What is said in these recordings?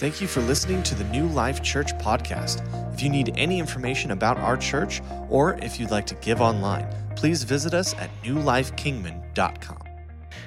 Thank you for listening to the New Life Church podcast. If you need any information about our church or if you'd like to give online, please visit us at newlifekingman.com.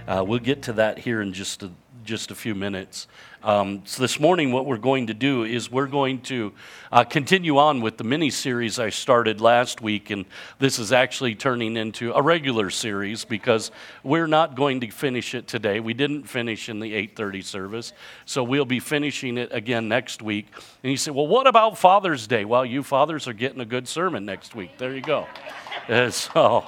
Uh, we'll get to that here in just a, just a few minutes. Um, so this morning, what we're going to do is we're going to uh, continue on with the mini series I started last week, and this is actually turning into a regular series because we're not going to finish it today. We didn't finish in the 8:30 service, so we'll be finishing it again next week. And you say, "Well, what about Father's Day?" Well, you fathers are getting a good sermon next week. There you go. Uh, so.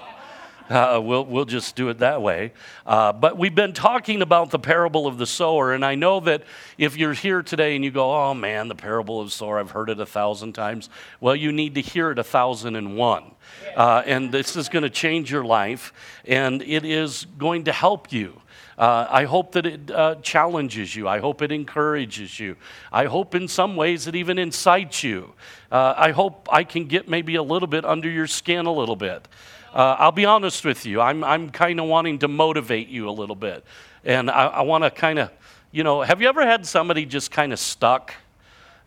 Uh, we'll, we'll just do it that way. Uh, but we've been talking about the parable of the sower, and I know that if you're here today and you go, oh man, the parable of the sower, I've heard it a thousand times. Well, you need to hear it a thousand and one. Uh, and this is going to change your life, and it is going to help you. Uh, I hope that it uh, challenges you. I hope it encourages you. I hope in some ways it even incites you. Uh, I hope I can get maybe a little bit under your skin a little bit. Uh, I'll be honest with you, I'm, I'm kind of wanting to motivate you a little bit. And I, I want to kind of, you know, have you ever had somebody just kind of stuck?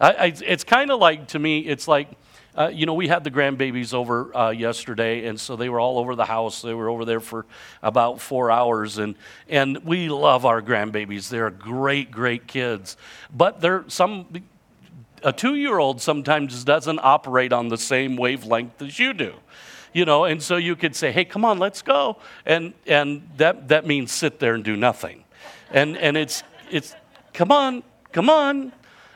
I, I, it's kind of like, to me, it's like, uh, you know, we had the grandbabies over uh, yesterday, and so they were all over the house. They were over there for about four hours, and and we love our grandbabies. They're great, great kids, but they're some. A two-year-old sometimes doesn't operate on the same wavelength as you do you know, and so you could say, hey, come on, let's go. And, and that, that means sit there and do nothing. And, and it's, it's, come on, come on.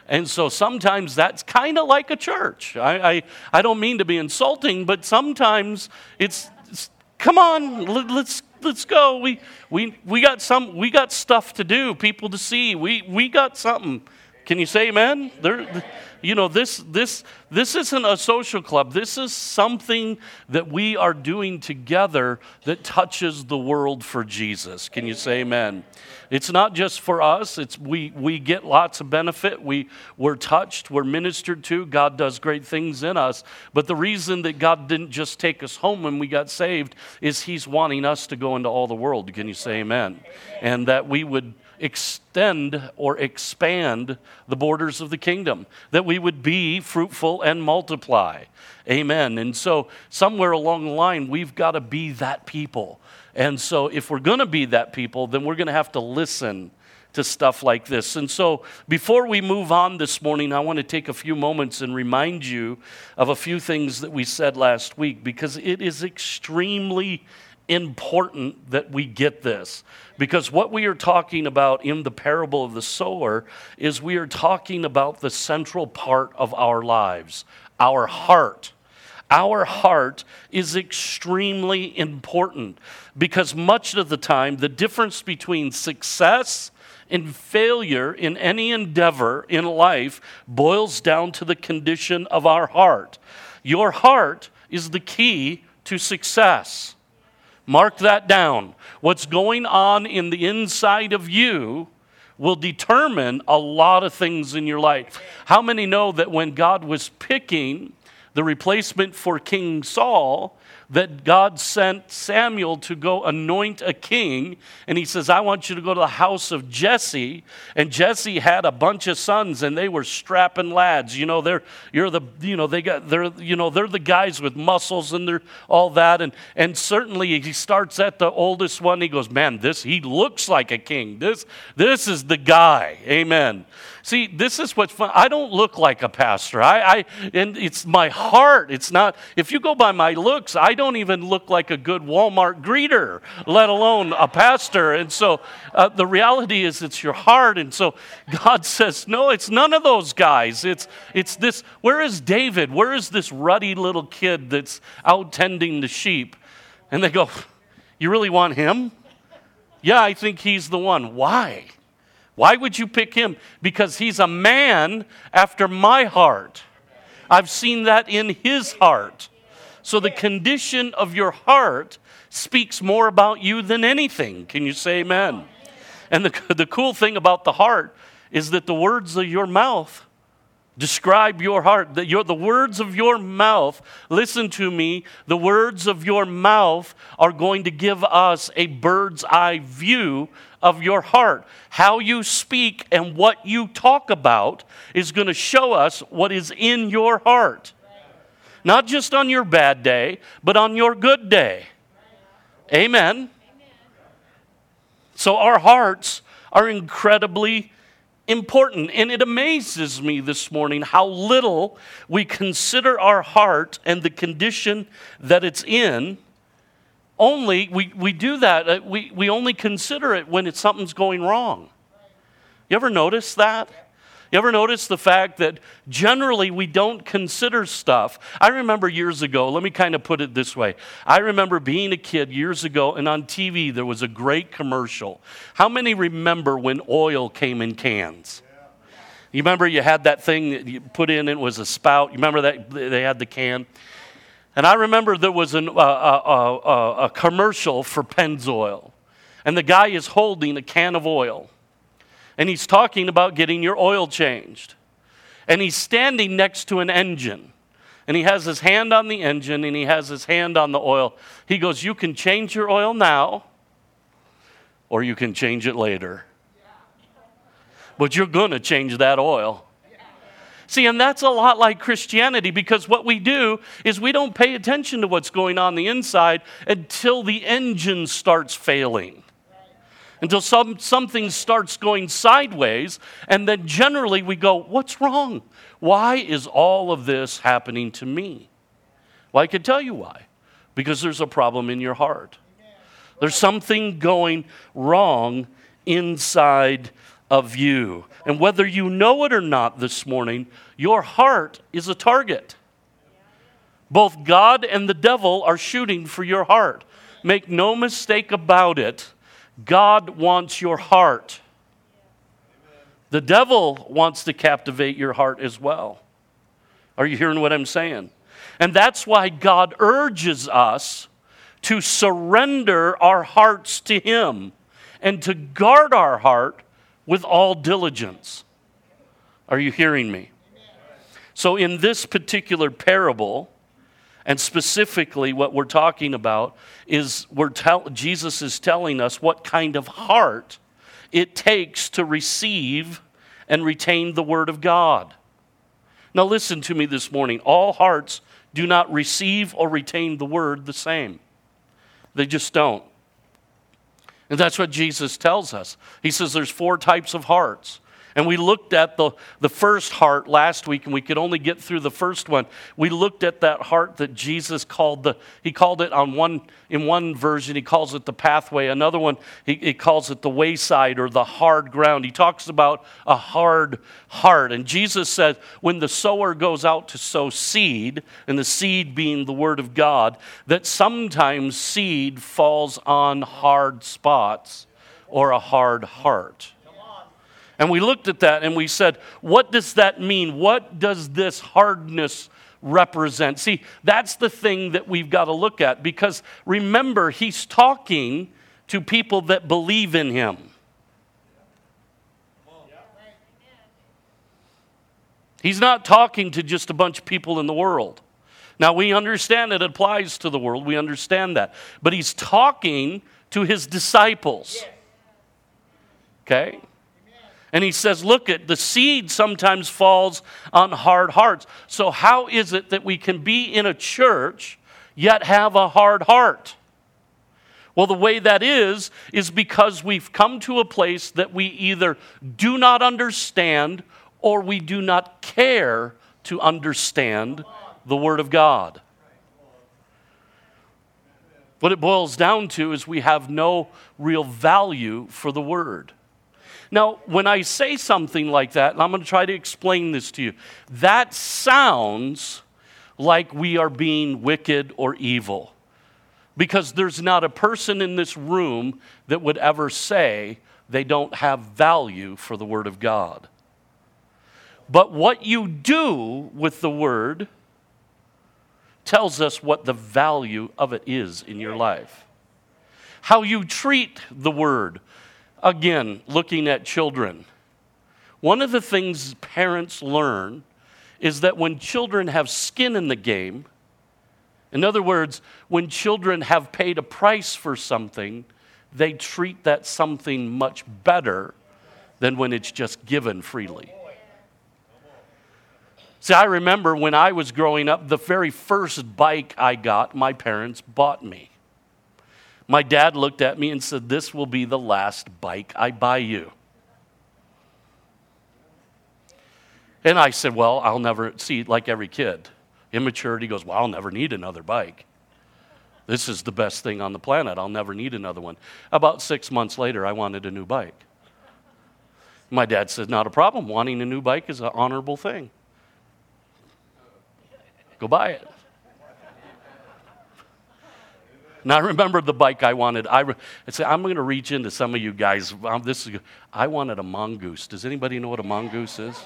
And so sometimes that's kind of like a church. I, I, I don't mean to be insulting, but sometimes it's, it's come on, let, let's, let's go. We, we, we, got some, we got stuff to do, people to see. We, we got something. Can you say amen? There, you know, this, this, this isn't a social club. This is something that we are doing together that touches the world for Jesus. Can you say amen? It's not just for us. It's we, we get lots of benefit. We, we're touched. We're ministered to. God does great things in us. But the reason that God didn't just take us home when we got saved is he's wanting us to go into all the world. Can you say amen? And that we would extend or expand the borders of the kingdom, that we would be fruitful and multiply. Amen. And so, somewhere along the line, we've got to be that people. And so, if we're going to be that people, then we're going to have to listen to stuff like this. And so, before we move on this morning, I want to take a few moments and remind you of a few things that we said last week because it is extremely important that we get this. Because what we are talking about in the parable of the sower is we are talking about the central part of our lives, our heart. Our heart is extremely important because much of the time, the difference between success and failure in any endeavor in life boils down to the condition of our heart. Your heart is the key to success. Mark that down. What's going on in the inside of you will determine a lot of things in your life. How many know that when God was picking the replacement for King Saul, that God sent Samuel to go anoint a king. And he says, I want you to go to the house of Jesse. And Jesse had a bunch of sons and they were strapping lads. You know, they're, you're the, you know, they got, they're, you know, they're the guys with muscles and they're all that. And, and certainly he starts at the oldest one. He goes, man, this, he looks like a king. This, this is the guy. Amen. See, this is what's fun. I don't look like a pastor. I, I, and it's my heart. It's not, if you go by my looks, I don't even look like a good Walmart greeter, let alone a pastor. And so uh, the reality is it's your heart. And so God says, no, it's none of those guys. It's, it's this, where is David? Where is this ruddy little kid that's out tending the sheep? And they go, you really want him? Yeah, I think he's the one. Why? Why would you pick him? Because he's a man after my heart. I've seen that in his heart. So the condition of your heart speaks more about you than anything. Can you say amen? And the, the cool thing about the heart is that the words of your mouth Describe your heart. The, your, the words of your mouth, listen to me, the words of your mouth are going to give us a bird's eye view of your heart. How you speak and what you talk about is going to show us what is in your heart. Not just on your bad day, but on your good day. Amen. So our hearts are incredibly important. And it amazes me this morning how little we consider our heart and the condition that it's in. Only, we, we do that, uh, we, we only consider it when it's, something's going wrong. You ever notice that? You ever notice the fact that generally we don't consider stuff? I remember years ago, let me kind of put it this way. I remember being a kid years ago, and on TV there was a great commercial. How many remember when oil came in cans? You remember you had that thing that you put in, it was a spout. You remember that they had the can? And I remember there was an, uh, uh, uh, a commercial for Pennzoil, and the guy is holding a can of oil and he's talking about getting your oil changed. And he's standing next to an engine. And he has his hand on the engine and he has his hand on the oil. He goes, You can change your oil now, or you can change it later. But you're going to change that oil. See, and that's a lot like Christianity because what we do is we don't pay attention to what's going on the inside until the engine starts failing until some, something starts going sideways, and then generally we go, What's wrong? Why is all of this happening to me? Well, I can tell you why. Because there's a problem in your heart. There's something going wrong inside of you. And whether you know it or not this morning, your heart is a target. Both God and the devil are shooting for your heart. Make no mistake about it. God wants your heart. The devil wants to captivate your heart as well. Are you hearing what I'm saying? And that's why God urges us to surrender our hearts to Him and to guard our heart with all diligence. Are you hearing me? So, in this particular parable, and specifically, what we're talking about is we're tell, Jesus is telling us what kind of heart it takes to receive and retain the Word of God. Now, listen to me this morning. All hearts do not receive or retain the Word the same, they just don't. And that's what Jesus tells us. He says there's four types of hearts and we looked at the, the first heart last week, and we could only get through the first one. We looked at that heart that Jesus called the, he called it on one, in one version, he calls it the pathway. Another one, he, he calls it the wayside or the hard ground. He talks about a hard heart. And Jesus said, when the sower goes out to sow seed, and the seed being the word of God, that sometimes seed falls on hard spots or a hard heart. And we looked at that and we said, what does that mean? What does this hardness represent? See, that's the thing that we've got to look at because remember, he's talking to people that believe in him. He's not talking to just a bunch of people in the world. Now, we understand it applies to the world, we understand that. But he's talking to his disciples. Okay? And he says, Look at the seed sometimes falls on hard hearts. So, how is it that we can be in a church yet have a hard heart? Well, the way that is, is because we've come to a place that we either do not understand or we do not care to understand the Word of God. What it boils down to is we have no real value for the Word. Now, when I say something like that, and I'm going to try to explain this to you, that sounds like we are being wicked or evil. Because there's not a person in this room that would ever say they don't have value for the Word of God. But what you do with the Word tells us what the value of it is in your life. How you treat the Word Again, looking at children. One of the things parents learn is that when children have skin in the game, in other words, when children have paid a price for something, they treat that something much better than when it's just given freely. See, I remember when I was growing up, the very first bike I got, my parents bought me. My dad looked at me and said, This will be the last bike I buy you. And I said, Well, I'll never see, like every kid. Immaturity goes, Well, I'll never need another bike. This is the best thing on the planet. I'll never need another one. About six months later, I wanted a new bike. My dad said, Not a problem. Wanting a new bike is an honorable thing. Go buy it. Now I remember the bike I wanted. I, I said, I'm going to reach into some of you guys. This is, I wanted a mongoose. Does anybody know what a mongoose is?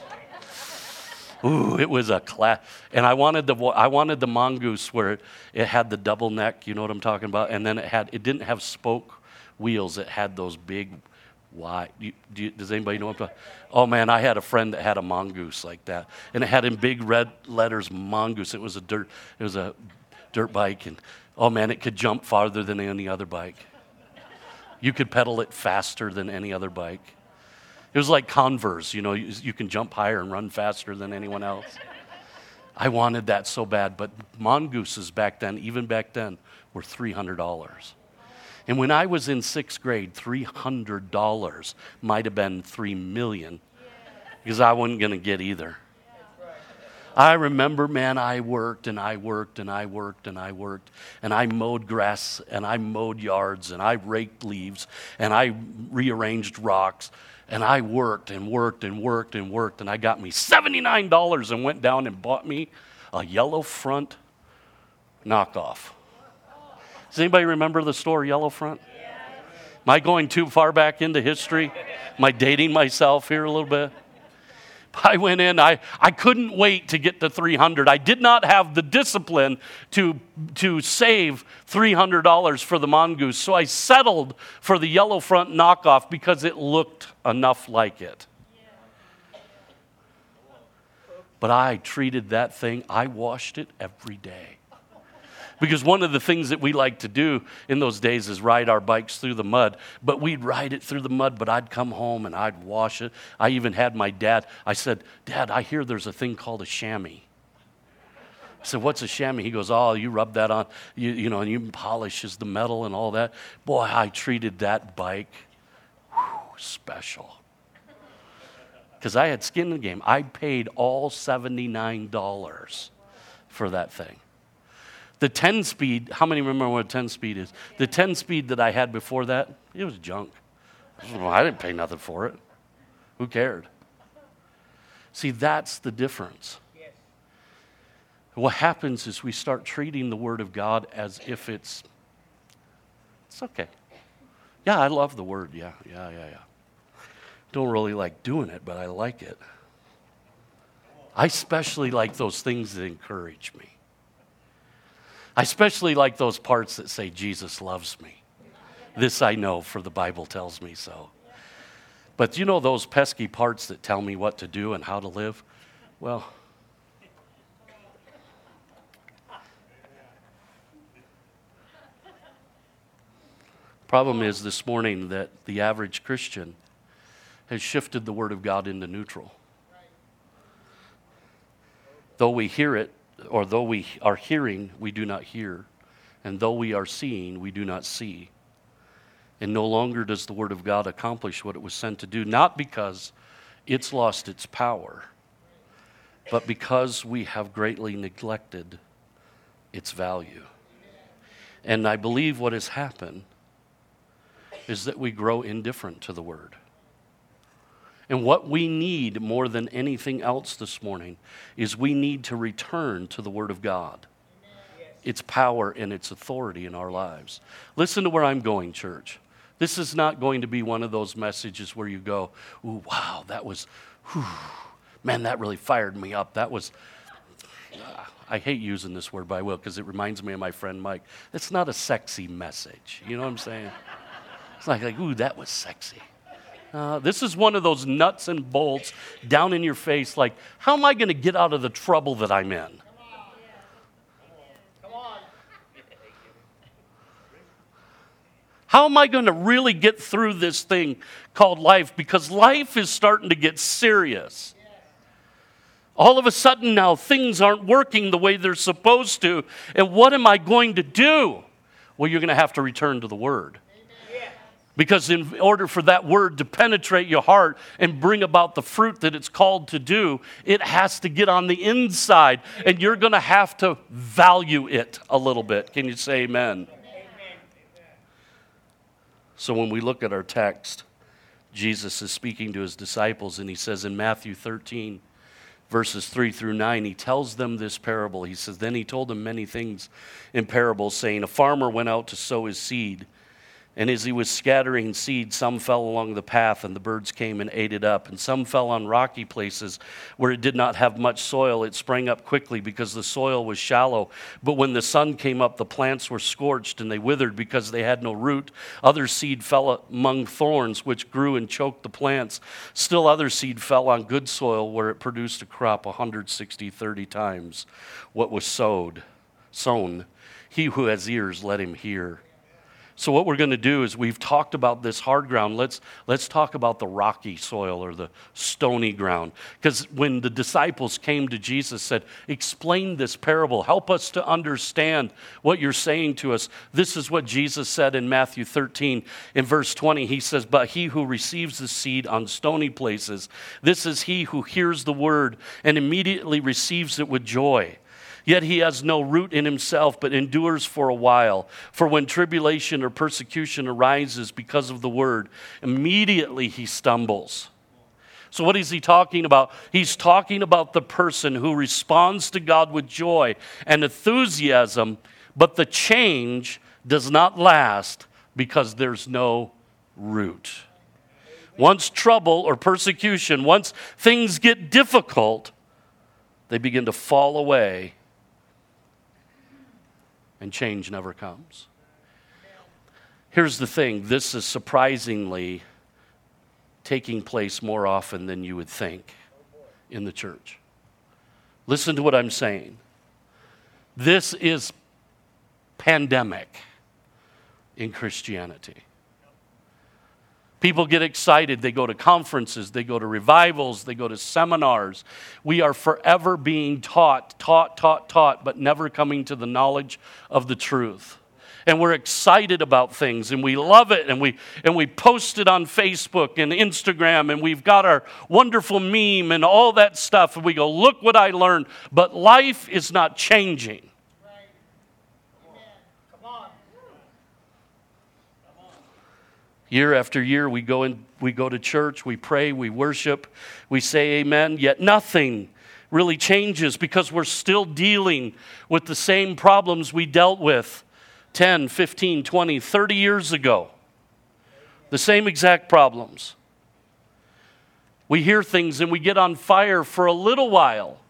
Ooh, it was a class. And I wanted the I wanted the mongoose where it, it had the double neck. You know what I'm talking about? And then it had it didn't have spoke wheels. It had those big wide. You, do you, does anybody know what? I'm Oh man, I had a friend that had a mongoose like that, and it had in big red letters mongoose. It was a dirt. It was a dirt bike, and oh man, it could jump farther than any other bike. You could pedal it faster than any other bike. It was like Converse, you know, you, you can jump higher and run faster than anyone else. I wanted that so bad, but mongooses back then, even back then, were $300. And when I was in sixth grade, $300 might have been 3 million because I wasn't going to get either. I remember, man, I worked and I worked and I worked and I worked and I mowed grass and I mowed yards and I raked leaves and I rearranged rocks and I worked and worked and worked and worked, and I got me $79 and went down and bought me a yellow front knockoff. Does anybody remember the store Yellow Front? Am I going too far back into history? Am I dating myself here a little bit? I went in, I, I couldn't wait to get to 300. I did not have the discipline to, to save $300 for the mongoose, so I settled for the yellow front knockoff because it looked enough like it. But I treated that thing, I washed it every day. Because one of the things that we like to do in those days is ride our bikes through the mud. But we'd ride it through the mud, but I'd come home and I'd wash it. I even had my dad, I said, Dad, I hear there's a thing called a chamois. I said, What's a chamois? He goes, Oh, you rub that on, you, you know, and you polishes the metal and all that. Boy, I treated that bike whew, special. Because I had skin in the game. I paid all $79 for that thing. The 10 speed, how many remember what a 10 speed is? The 10 speed that I had before that, it was junk. I didn't pay nothing for it. Who cared? See, that's the difference. Yes. What happens is we start treating the Word of God as if it's, it's okay. Yeah, I love the Word. Yeah, yeah, yeah, yeah. Don't really like doing it, but I like it. I especially like those things that encourage me. I especially like those parts that say, Jesus loves me. This I know, for the Bible tells me so. But you know those pesky parts that tell me what to do and how to live? Well, problem is this morning that the average Christian has shifted the Word of God into neutral. Though we hear it, or though we are hearing, we do not hear, and though we are seeing, we do not see. And no longer does the Word of God accomplish what it was sent to do, not because it's lost its power, but because we have greatly neglected its value. And I believe what has happened is that we grow indifferent to the Word. And what we need more than anything else this morning is we need to return to the Word of God, its power and its authority in our lives. Listen to where I'm going, church. This is not going to be one of those messages where you go, Ooh, wow, that was, whew, man, that really fired me up. That was, uh, I hate using this word, but I will because it reminds me of my friend Mike. It's not a sexy message. You know what I'm saying? It's like, like ooh, that was sexy. Uh, this is one of those nuts and bolts down in your face, like, how am I going to get out of the trouble that I'm in? How am I going to really get through this thing called life? Because life is starting to get serious. All of a sudden now, things aren't working the way they're supposed to. And what am I going to do? Well, you're going to have to return to the Word. Because in order for that word to penetrate your heart and bring about the fruit that it's called to do, it has to get on the inside. And you're going to have to value it a little bit. Can you say amen? amen? So when we look at our text, Jesus is speaking to his disciples, and he says in Matthew 13, verses 3 through 9, he tells them this parable. He says, Then he told them many things in parables, saying, A farmer went out to sow his seed. And as he was scattering seed, some fell along the path, and the birds came and ate it up. And some fell on rocky places where it did not have much soil. It sprang up quickly because the soil was shallow. But when the sun came up, the plants were scorched and they withered because they had no root. Other seed fell among thorns, which grew and choked the plants. Still, other seed fell on good soil where it produced a crop 160, 30 times what was sowed, sown. He who has ears, let him hear. So, what we're going to do is we've talked about this hard ground. Let's, let's talk about the rocky soil or the stony ground. Because when the disciples came to Jesus, said, Explain this parable, help us to understand what you're saying to us. This is what Jesus said in Matthew 13. In verse 20, he says, But he who receives the seed on stony places, this is he who hears the word and immediately receives it with joy. Yet he has no root in himself, but endures for a while. For when tribulation or persecution arises because of the word, immediately he stumbles. So, what is he talking about? He's talking about the person who responds to God with joy and enthusiasm, but the change does not last because there's no root. Once trouble or persecution, once things get difficult, they begin to fall away and change never comes. Here's the thing this is surprisingly taking place more often than you would think in the church. Listen to what I'm saying. This is pandemic in Christianity. People get excited. They go to conferences, they go to revivals, they go to seminars. We are forever being taught, taught, taught, taught, but never coming to the knowledge of the truth. And we're excited about things and we love it and we, and we post it on Facebook and Instagram and we've got our wonderful meme and all that stuff. And we go, look what I learned. But life is not changing. Year after year, we go, in, we go to church, we pray, we worship, we say amen, yet nothing really changes because we're still dealing with the same problems we dealt with 10, 15, 20, 30 years ago. The same exact problems. We hear things and we get on fire for a little while.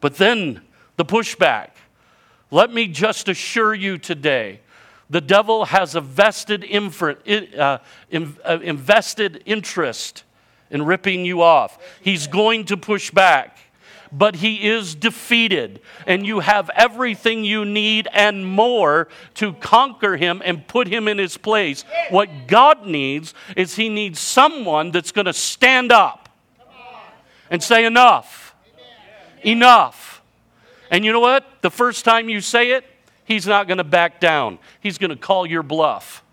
But then the pushback. Let me just assure you today the devil has a vested, uh, uh, invested interest in ripping you off. He's going to push back, but he is defeated. And you have everything you need and more to conquer him and put him in his place. What God needs is he needs someone that's going to stand up and say, Enough. Enough. And you know what? The first time you say it, he's not going to back down. He's going to call your bluff.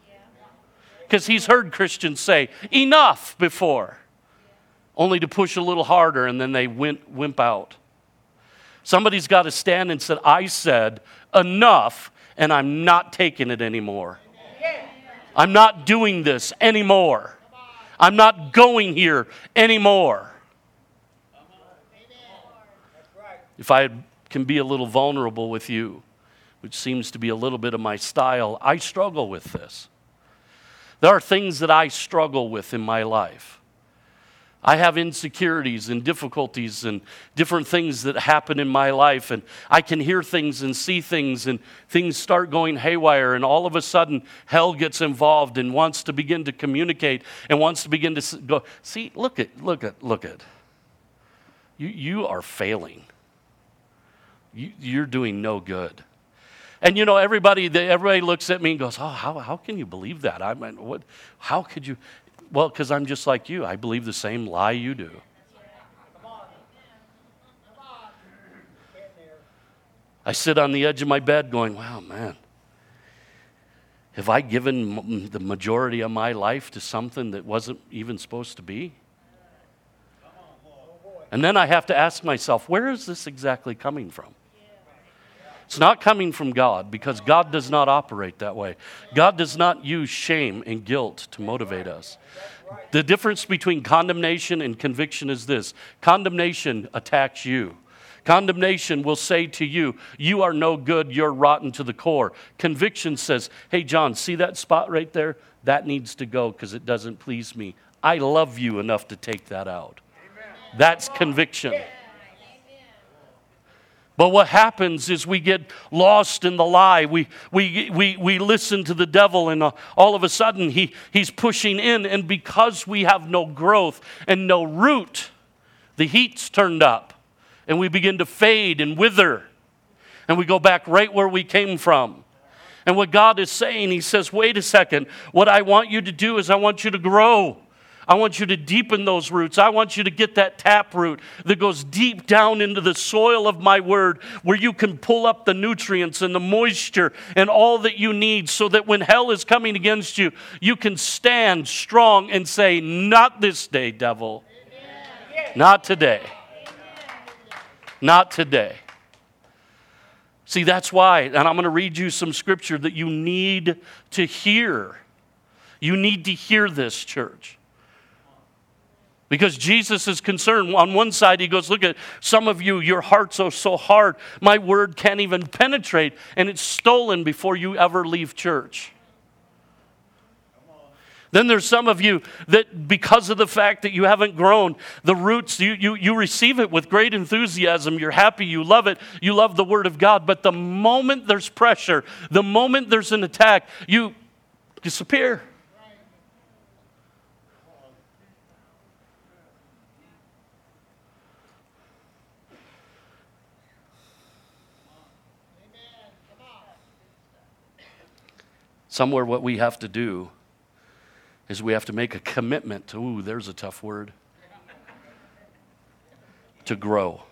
Because he's heard Christians say, enough before, only to push a little harder and then they wimp, wimp out. Somebody's got to stand and say, I said enough and I'm not taking it anymore. I'm not doing this anymore. I'm not going here anymore. If I can be a little vulnerable with you, which seems to be a little bit of my style, I struggle with this. There are things that I struggle with in my life. I have insecurities and difficulties and different things that happen in my life, and I can hear things and see things, and things start going haywire, and all of a sudden, hell gets involved and wants to begin to communicate and wants to begin to go. See, look at, look at, look at. You, you are failing. You, you're doing no good. And you know, everybody, everybody looks at me and goes, "Oh, how, how can you believe that? I mean, what? How could you?" Well, because I'm just like you. I believe the same lie you do. I sit on the edge of my bed going, wow, man, have I given the majority of my life to something that wasn't even supposed to be? And then I have to ask myself, where is this exactly coming from? It's not coming from God because God does not operate that way. God does not use shame and guilt to motivate us. The difference between condemnation and conviction is this condemnation attacks you. Condemnation will say to you, You are no good, you're rotten to the core. Conviction says, Hey, John, see that spot right there? That needs to go because it doesn't please me. I love you enough to take that out. That's conviction. But what happens is we get lost in the lie. We, we, we, we listen to the devil, and uh, all of a sudden he, he's pushing in. And because we have no growth and no root, the heat's turned up, and we begin to fade and wither. And we go back right where we came from. And what God is saying, He says, wait a second. What I want you to do is I want you to grow. I want you to deepen those roots. I want you to get that tap root that goes deep down into the soil of my word where you can pull up the nutrients and the moisture and all that you need so that when hell is coming against you, you can stand strong and say, Not this day, devil. Amen. Not today. Not today. See, that's why, and I'm going to read you some scripture that you need to hear. You need to hear this, church. Because Jesus is concerned. On one side, he goes, Look at some of you, your hearts are so hard, my word can't even penetrate, and it's stolen before you ever leave church. Then there's some of you that, because of the fact that you haven't grown, the roots, you, you, you receive it with great enthusiasm. You're happy, you love it, you love the Word of God. But the moment there's pressure, the moment there's an attack, you disappear. Somewhere, what we have to do is we have to make a commitment to, ooh, there's a tough word, to grow.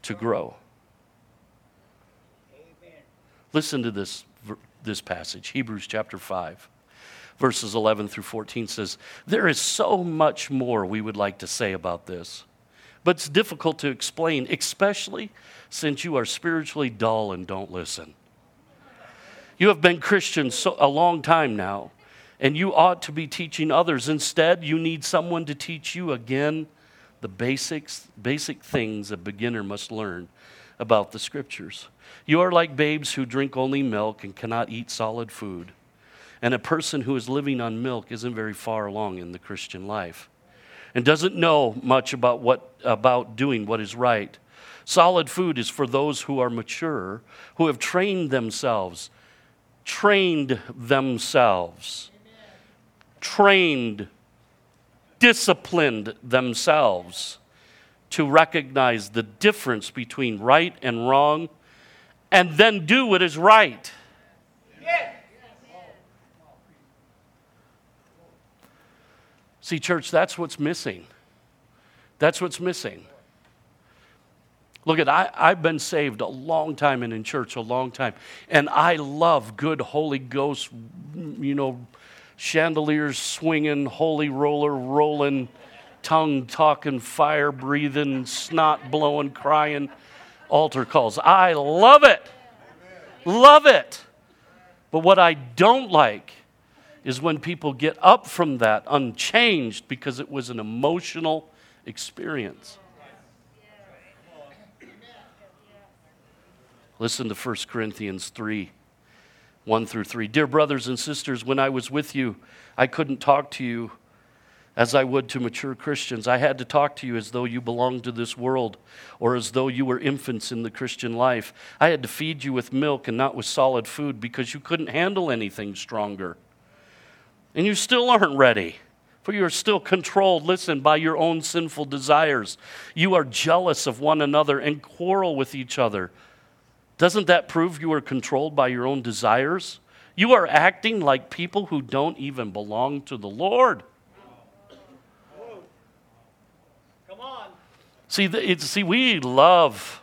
To grow. Listen to this, this passage, Hebrews chapter 5, verses 11 through 14 says, There is so much more we would like to say about this, but it's difficult to explain, especially since you are spiritually dull and don't listen. You have been Christians so, a long time now, and you ought to be teaching others. Instead, you need someone to teach you again the basics, basic things a beginner must learn about the scriptures. You are like babes who drink only milk and cannot eat solid food. And a person who is living on milk isn't very far along in the Christian life and doesn't know much about what about doing what is right. Solid food is for those who are mature, who have trained themselves trained themselves, trained, disciplined themselves to recognize the difference between right and wrong and then do what is right. See, church, that's what's missing. That's what's missing. Look at I, I've been saved a long time and in church a long time, and I love good Holy Ghost, you know, chandeliers swinging, holy roller rolling, tongue talking, fire breathing, snot blowing, crying, altar calls. I love it, love it. But what I don't like is when people get up from that unchanged because it was an emotional experience. Listen to 1 Corinthians 3 1 through 3. Dear brothers and sisters, when I was with you, I couldn't talk to you as I would to mature Christians. I had to talk to you as though you belonged to this world or as though you were infants in the Christian life. I had to feed you with milk and not with solid food because you couldn't handle anything stronger. And you still aren't ready, for you are still controlled, listen, by your own sinful desires. You are jealous of one another and quarrel with each other. Doesn't that prove you are controlled by your own desires? You are acting like people who don't even belong to the Lord. Come on. See, the, see, we love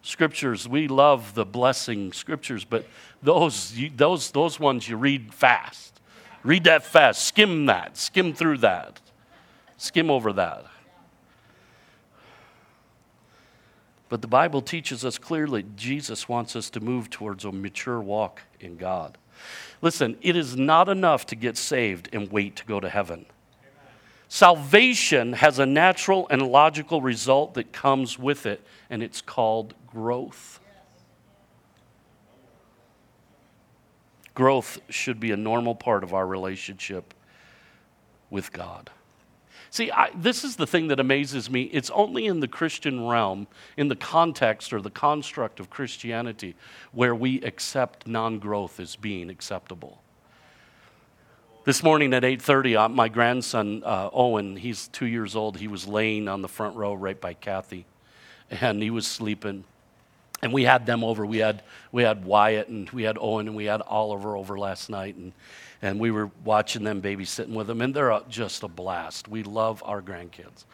scriptures. We love the blessing scriptures, but those, those, those ones you read fast. Read that fast. Skim that. Skim through that. Skim over that. But the Bible teaches us clearly Jesus wants us to move towards a mature walk in God. Listen, it is not enough to get saved and wait to go to heaven. Salvation has a natural and logical result that comes with it, and it's called growth. Growth should be a normal part of our relationship with God. See, I, this is the thing that amazes me. It's only in the Christian realm, in the context or the construct of Christianity, where we accept non growth as being acceptable. This morning at 8:30, uh, my grandson uh, Owen, he's two years old. He was laying on the front row right by Kathy, and he was sleeping. And we had them over. We had we had Wyatt and we had Owen and we had Oliver over last night, and and we were watching them babysitting with them, and they're just a blast. We love our grandkids.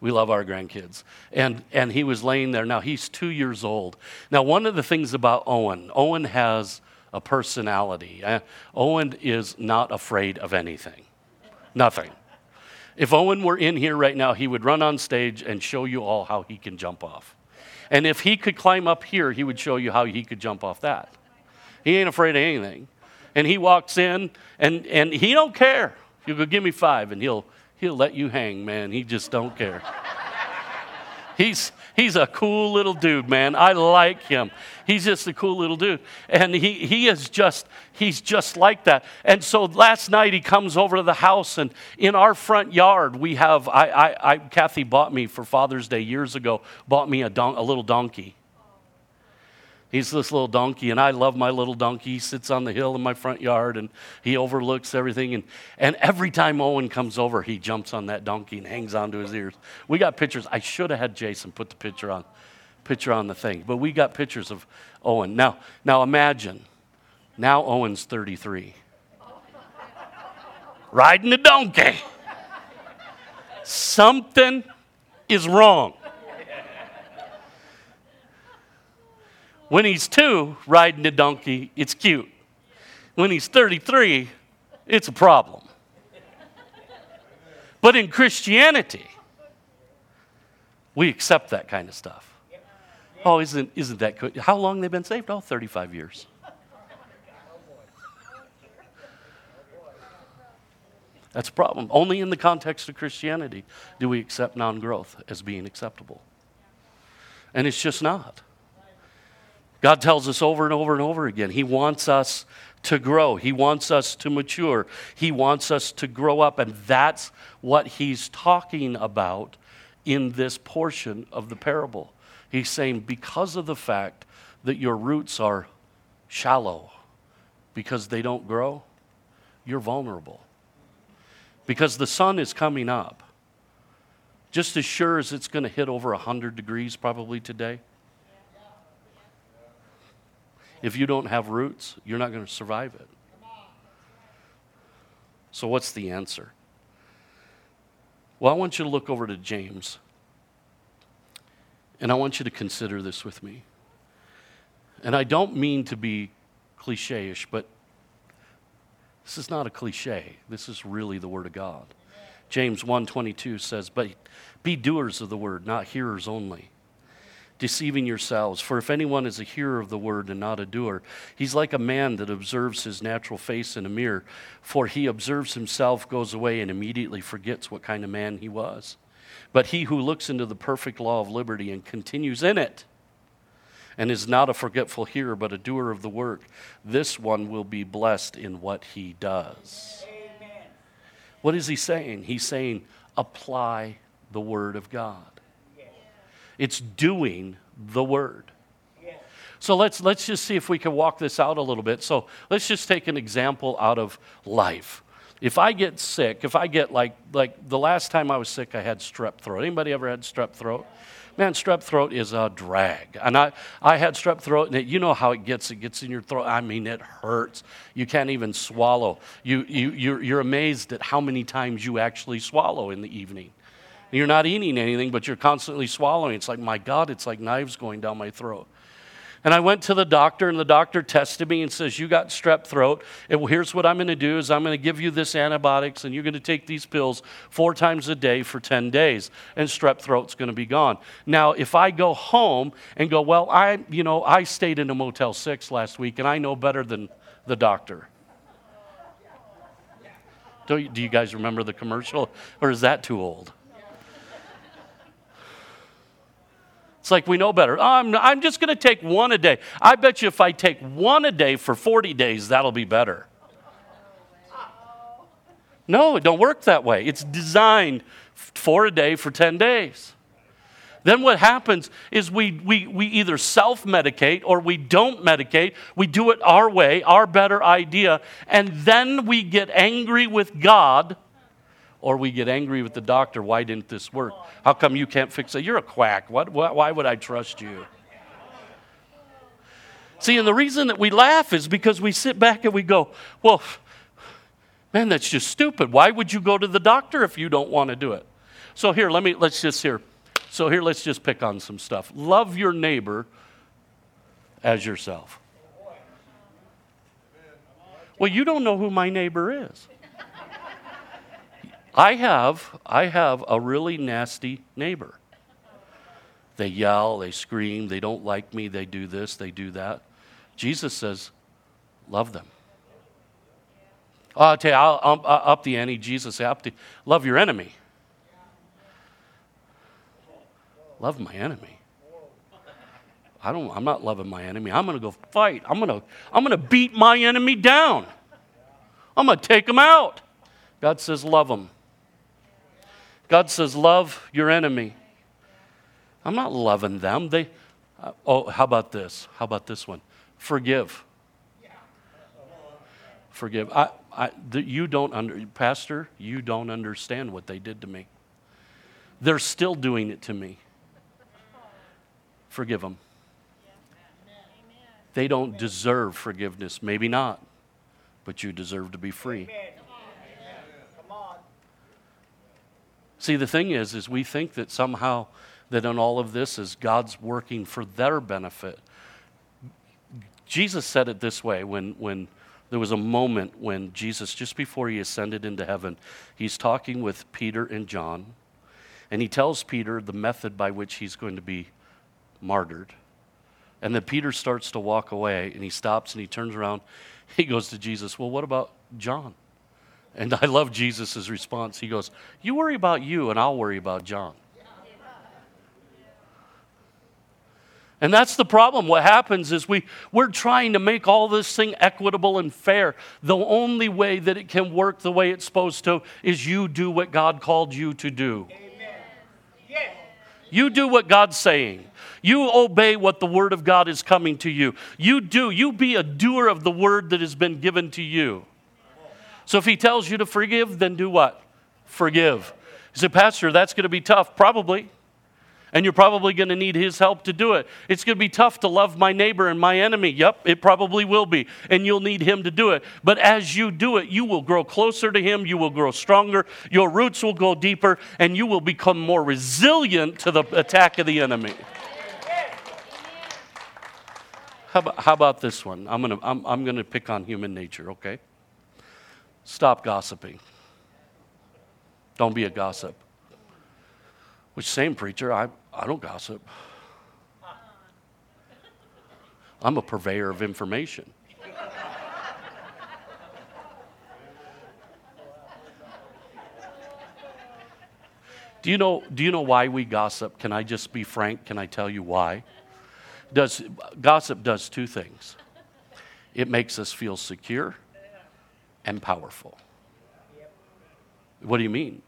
We love our grandkids. And, and he was laying there. Now, he's two years old. Now, one of the things about Owen, Owen has a personality. Uh, Owen is not afraid of anything, nothing. If Owen were in here right now, he would run on stage and show you all how he can jump off. And if he could climb up here, he would show you how he could jump off that. He ain't afraid of anything. And he walks in and, and he don't care. You go, give me five, and he'll he'll let you hang, man. He just don't care. He's he's a cool little dude, man. I like him. He's just a cool little dude. And he, he is just, he's just like that. And so last night he comes over to the house, and in our front yard, we have, I, I, I Kathy bought me for Father's Day years ago, bought me a, don, a little donkey. He's this little donkey, and I love my little donkey. He sits on the hill in my front yard, and he overlooks everything. And, and every time Owen comes over, he jumps on that donkey and hangs onto his ears. We got pictures. I should have had Jason put the picture on picture on the thing. But we got pictures of Owen. Now, now imagine, now Owen's 33. Riding a donkey. Something is wrong. When he's two, riding a donkey, it's cute. When he's 33, it's a problem. But in Christianity, we accept that kind of stuff. Oh, isn't, isn't that good? How long they've been saved? Oh, 35 years. That's a problem. Only in the context of Christianity do we accept non growth as being acceptable. And it's just not. God tells us over and over and over again He wants us to grow, He wants us to mature, He wants us to grow up. And that's what He's talking about in this portion of the parable. He's saying, because of the fact that your roots are shallow, because they don't grow, you're vulnerable. Because the sun is coming up. Just as sure as it's going to hit over 100 degrees probably today. If you don't have roots, you're not going to survive it. So, what's the answer? Well, I want you to look over to James and I want you to consider this with me. And I don't mean to be cliche ish, but this is not a cliche. This is really the Word of God. James 1:22 says, "But be doers of the word, not hearers only, deceiving yourselves. For if anyone is a hearer of the word and not a doer, he's like a man that observes his natural face in a mirror. For he observes himself, goes away, and immediately forgets what kind of man he was." But he who looks into the perfect law of liberty and continues in it, and is not a forgetful hearer, but a doer of the work, this one will be blessed in what he does. Amen. What is he saying? He's saying, apply the Word of God. It's doing the Word. So let's, let's just see if we can walk this out a little bit. So let's just take an example out of life. If I get sick, if I get like, like the last time I was sick, I had strep throat. Anybody ever had strep throat? Man, strep throat is a drag. And I, I had strep throat, and it, you know how it gets. It gets in your throat. I mean, it hurts. You can't even swallow. You, you, you're, you're amazed at how many times you actually swallow in the evening. You're not eating anything, but you're constantly swallowing. It's like, my God, it's like knives going down my throat. And I went to the doctor, and the doctor tested me and says, "You got strep throat. And here's what I'm going to do: is I'm going to give you this antibiotics, and you're going to take these pills four times a day for 10 days, and strep throat's going to be gone." Now, if I go home and go, "Well, I, you know, I stayed in a Motel Six last week, and I know better than the doctor." Do you guys remember the commercial, or is that too old? It's like we know better. I'm, I'm just going to take one a day. I bet you if I take one a day for 40 days, that'll be better. No, it don't work that way. It's designed for a day for 10 days. Then what happens is we, we, we either self medicate or we don't medicate. We do it our way, our better idea, and then we get angry with God or we get angry with the doctor. Why didn't this work? How come you can't fix it? You're a quack. What, why would I trust you? See, and the reason that we laugh is because we sit back and we go, well, man, that's just stupid. Why would you go to the doctor if you don't want to do it? So here, let me, let's just here. So here, let's just pick on some stuff. Love your neighbor as yourself. Well, you don't know who my neighbor is. I have, I have a really nasty neighbor. They yell, they scream, they don't like me, they do this, they do that. Jesus says, love them. Oh, I'll tell you, I'll, I'll, I'll up the ante. Jesus up the, love your enemy. Love my enemy. I don't, I'm not loving my enemy. I'm going to go fight. I'm going to, I'm going to beat my enemy down. I'm going to take him out. God says, love him. God says, Love your enemy. I'm not loving them. They, uh, oh, how about this? How about this one? Forgive. Forgive. I, I, the, you don't under, Pastor, you don't understand what they did to me. They're still doing it to me. Forgive them. They don't deserve forgiveness. Maybe not, but you deserve to be free. See, the thing is, is we think that somehow that in all of this is God's working for their benefit. Jesus said it this way when, when there was a moment when Jesus, just before he ascended into heaven, he's talking with Peter and John, and he tells Peter the method by which he's going to be martyred. And then Peter starts to walk away, and he stops and he turns around. He goes to Jesus, Well, what about John? And I love Jesus' response. He goes, You worry about you, and I'll worry about John. And that's the problem. What happens is we, we're trying to make all this thing equitable and fair. The only way that it can work the way it's supposed to is you do what God called you to do. You do what God's saying. You obey what the Word of God is coming to you. You do. You be a doer of the Word that has been given to you. So if he tells you to forgive, then do what? Forgive. You say, Pastor, that's going to be tough. Probably. And you're probably going to need his help to do it. It's going to be tough to love my neighbor and my enemy. Yep, it probably will be. And you'll need him to do it. But as you do it, you will grow closer to him. You will grow stronger. Your roots will go deeper. And you will become more resilient to the attack of the enemy. How about, how about this one? I'm going to I'm, I'm going to pick on human nature, okay? Stop gossiping. Don't be a gossip. Which, same preacher, I, I don't gossip. I'm a purveyor of information. Do you know, do you know why we gossip? Can I just be frank? Can I tell you why? Does, gossip does two things it makes us feel secure and powerful. What do you mean?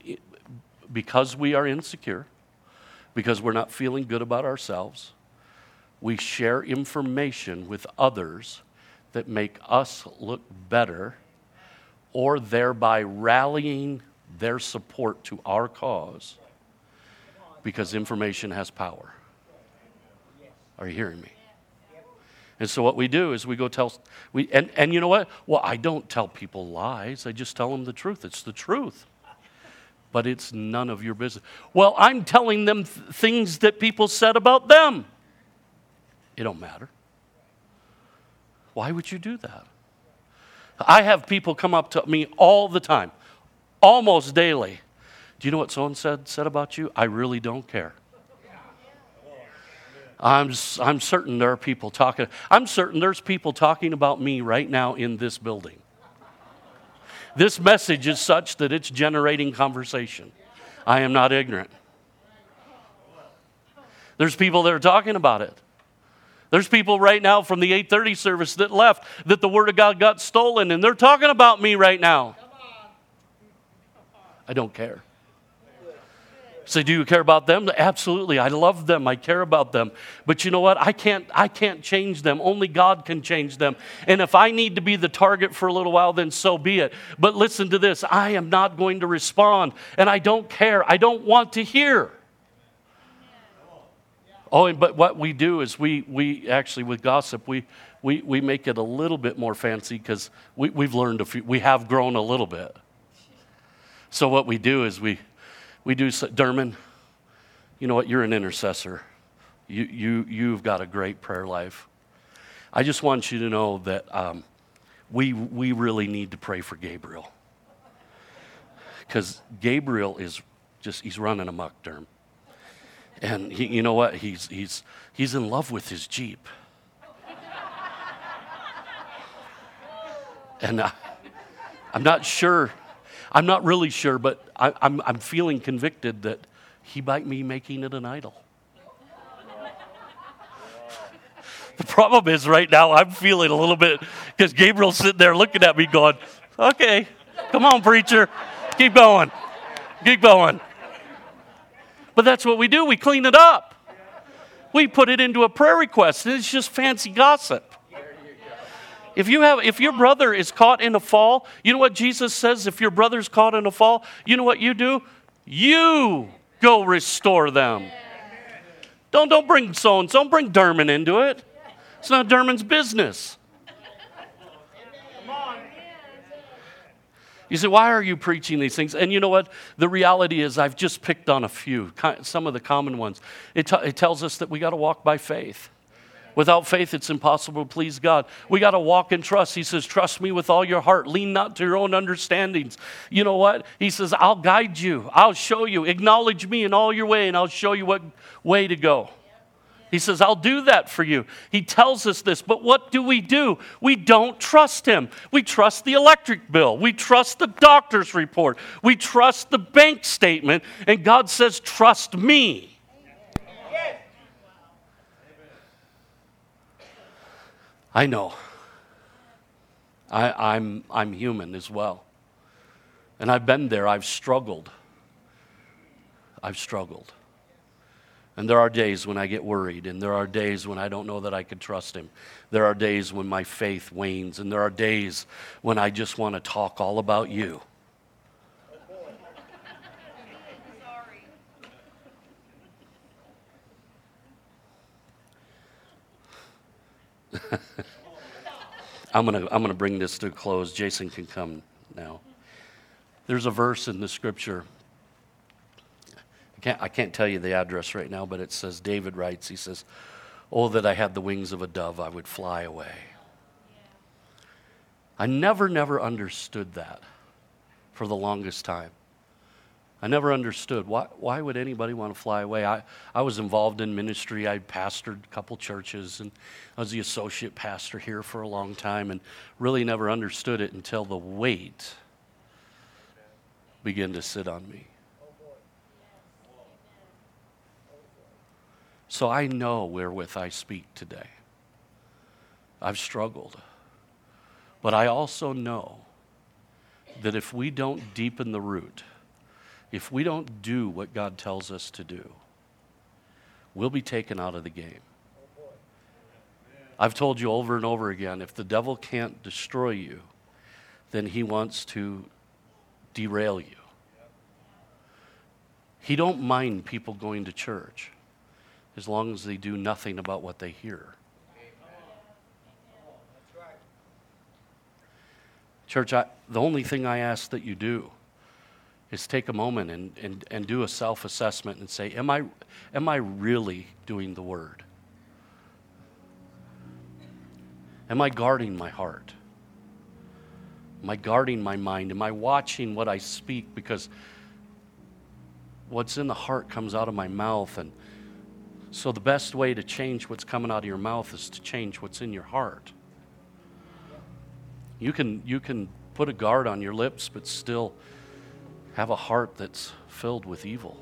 Because we are insecure, because we're not feeling good about ourselves, we share information with others that make us look better or thereby rallying their support to our cause because information has power. Are you hearing me? And so what we do is we go tell we and, and you know what? Well, I don't tell people lies. I just tell them the truth. It's the truth. But it's none of your business. Well, I'm telling them th- things that people said about them. It don't matter. Why would you do that? I have people come up to me all the time, almost daily. Do you know what someone said said about you? I really don't care. I'm, I'm certain there are people talking. I'm certain there's people talking about me right now in this building. This message is such that it's generating conversation. I am not ignorant. There's people that are talking about it. There's people right now from the 830 service that left that the word of God got stolen and they're talking about me right now. I don't care. Say, do you care about them? Absolutely. I love them. I care about them. But you know what? I can't I can't change them. Only God can change them. And if I need to be the target for a little while, then so be it. But listen to this. I am not going to respond. And I don't care. I don't want to hear. Oh, but what we do is we, we actually, with gossip, we, we, we make it a little bit more fancy because we, we've learned a few, we have grown a little bit. So what we do is we, we do, Derman, you know what? You're an intercessor. You, you, you've got a great prayer life. I just want you to know that um, we, we really need to pray for Gabriel. Because Gabriel is just, he's running amok, Derm. And he, you know what? He's, he's, he's in love with his Jeep. and uh, I'm not sure I'm not really sure, but I, I'm, I'm feeling convicted that he might be making it an idol. the problem is, right now, I'm feeling a little bit because Gabriel's sitting there looking at me going, okay, come on, preacher, keep going, keep going. But that's what we do, we clean it up. We put it into a prayer request, and it's just fancy gossip. If you have if your brother is caught in a fall, you know what Jesus says if your brother's caught in a fall, you know what you do? You go restore them. Don't don't bring so and don't bring Derman into it. It's not Derman's business. You say, why are you preaching these things? And you know what? The reality is, I've just picked on a few, some of the common ones. It, t- it tells us that we got to walk by faith. Without faith, it's impossible to please God. We got to walk in trust. He says, Trust me with all your heart. Lean not to your own understandings. You know what? He says, I'll guide you. I'll show you. Acknowledge me in all your way, and I'll show you what way to go. He says, I'll do that for you. He tells us this, but what do we do? We don't trust him. We trust the electric bill. We trust the doctor's report. We trust the bank statement. And God says, Trust me. I know. I, I'm, I'm human as well. And I've been there, I've struggled. I've struggled. And there are days when I get worried, and there are days when I don't know that I can trust Him. There are days when my faith wanes, and there are days when I just want to talk all about you. I'm going to I'm going to bring this to a close. Jason can come now. There's a verse in the scripture. I can't, I can't tell you the address right now, but it says, David writes, he says, Oh, that I had the wings of a dove, I would fly away. I never, never understood that for the longest time. I never understood why, why would anybody want to fly away. I, I was involved in ministry. I pastored a couple churches, and I was the associate pastor here for a long time, and really never understood it until the weight began to sit on me. So I know wherewith I speak today. I've struggled. But I also know that if we don't deepen the root, if we don't do what God tells us to do, we'll be taken out of the game. I've told you over and over again if the devil can't destroy you, then he wants to derail you. He don't mind people going to church as long as they do nothing about what they hear. Church, I, the only thing I ask that you do is take a moment and, and, and do a self assessment and say, am I, am I really doing the word? Am I guarding my heart? Am I guarding my mind? Am I watching what I speak? Because what's in the heart comes out of my mouth. And so the best way to change what's coming out of your mouth is to change what's in your heart. You can, you can put a guard on your lips, but still have a heart that's filled with evil.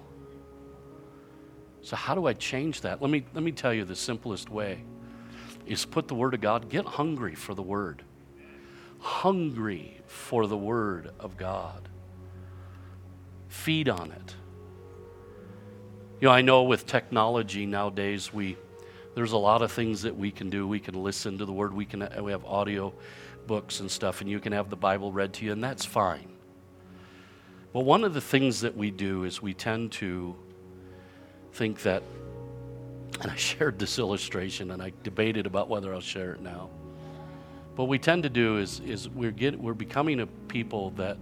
So, how do I change that? Let me, let me tell you the simplest way is put the Word of God, get hungry for the Word. Hungry for the Word of God. Feed on it. You know, I know with technology nowadays, we, there's a lot of things that we can do. We can listen to the Word, we, can, we have audio books and stuff, and you can have the Bible read to you, and that's fine. But one of the things that we do is we tend to think that, and I shared this illustration and I debated about whether I'll share it now. What we tend to do is, is we're, get, we're becoming a people that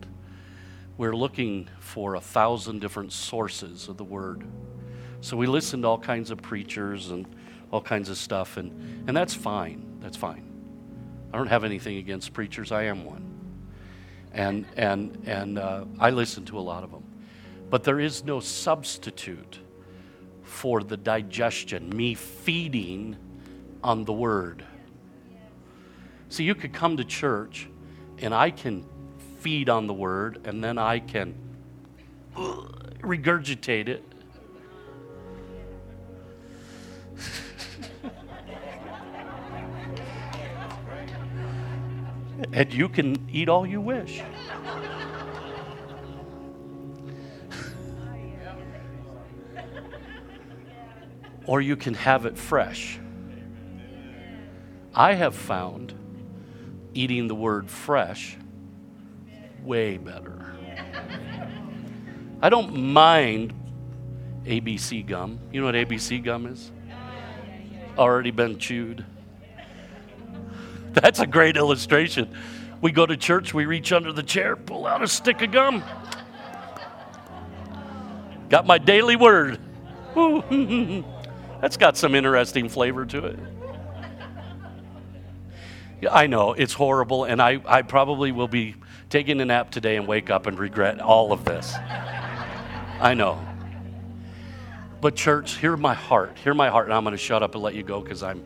we're looking for a thousand different sources of the word. So we listen to all kinds of preachers and all kinds of stuff, and, and that's fine. That's fine. I don't have anything against preachers, I am one. And, and, and uh, I listen to a lot of them. But there is no substitute for the digestion, me feeding on the word. See, you could come to church and I can feed on the word and then I can regurgitate it. And you can eat all you wish. or you can have it fresh. I have found eating the word fresh way better. I don't mind ABC gum. You know what ABC gum is? Already been chewed. That's a great illustration. We go to church, we reach under the chair, pull out a stick of gum. Got my daily word. That's got some interesting flavor to it. I know, it's horrible, and I, I probably will be taking a nap today and wake up and regret all of this. I know. But, church, hear my heart. Hear my heart, and I'm going to shut up and let you go because I'm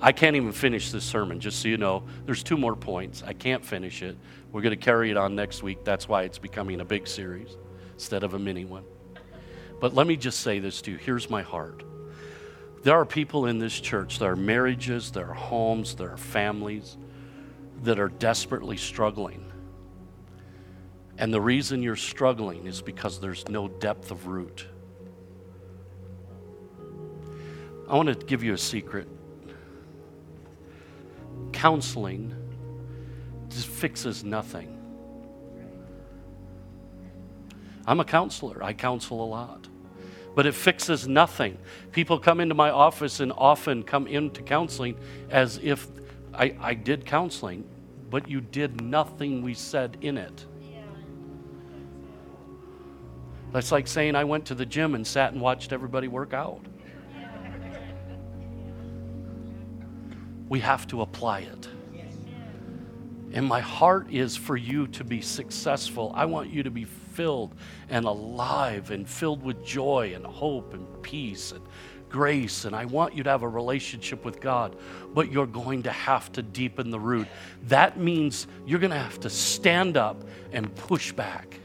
I can't even finish this sermon, just so you know. There's two more points. I can't finish it. We're going to carry it on next week. That's why it's becoming a big series instead of a mini one. But let me just say this to you. Here's my heart. There are people in this church, there are marriages, there are homes, there are families that are desperately struggling. And the reason you're struggling is because there's no depth of root. I want to give you a secret counseling just fixes nothing. I'm a counselor, I counsel a lot. But it fixes nothing. People come into my office and often come into counseling as if I, I did counseling, but you did nothing we said in it. That's like saying I went to the gym and sat and watched everybody work out. We have to apply it. And my heart is for you to be successful. I want you to be filled and alive and filled with joy and hope and peace and grace. And I want you to have a relationship with God. But you're going to have to deepen the root. That means you're going to have to stand up and push back.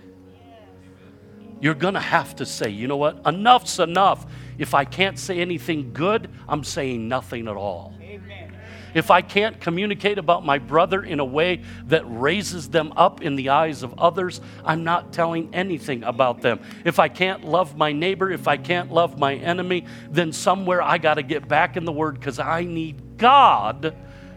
You're going to have to say, you know what? Enough's enough. If I can't say anything good, I'm saying nothing at all. If I can't communicate about my brother in a way that raises them up in the eyes of others, I'm not telling anything about them. If I can't love my neighbor, if I can't love my enemy, then somewhere I got to get back in the Word because I need God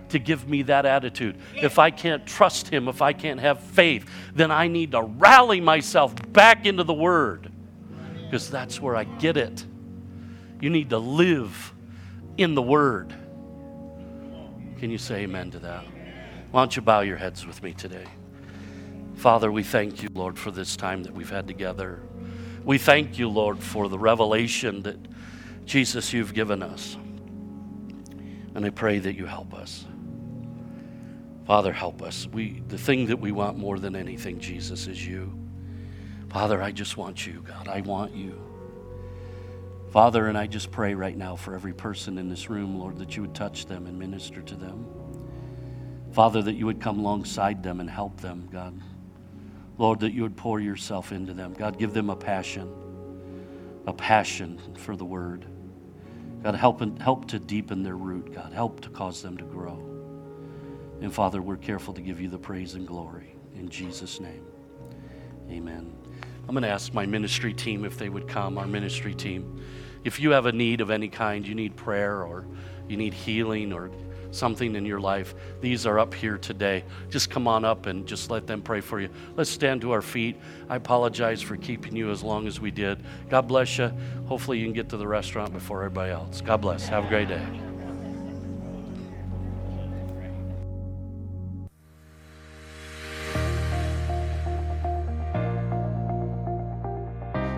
to give me that attitude. If I can't trust Him, if I can't have faith, then I need to rally myself back into the Word because that's where I get it. You need to live in the Word. Can you say amen to that? Why don't you bow your heads with me today? Father, we thank you, Lord, for this time that we've had together. We thank you, Lord, for the revelation that Jesus you've given us. And I pray that you help us. Father, help us. We, the thing that we want more than anything, Jesus, is you. Father, I just want you, God. I want you. Father, and I just pray right now for every person in this room, Lord, that you would touch them and minister to them. Father, that you would come alongside them and help them, God. Lord, that you would pour yourself into them. God, give them a passion, a passion for the word. God, help, help to deepen their root, God. Help to cause them to grow. And Father, we're careful to give you the praise and glory. In Jesus' name, amen. I'm going to ask my ministry team if they would come, our ministry team. If you have a need of any kind, you need prayer or you need healing or something in your life, these are up here today. Just come on up and just let them pray for you. Let's stand to our feet. I apologize for keeping you as long as we did. God bless you. Hopefully, you can get to the restaurant before everybody else. God bless. Have a great day.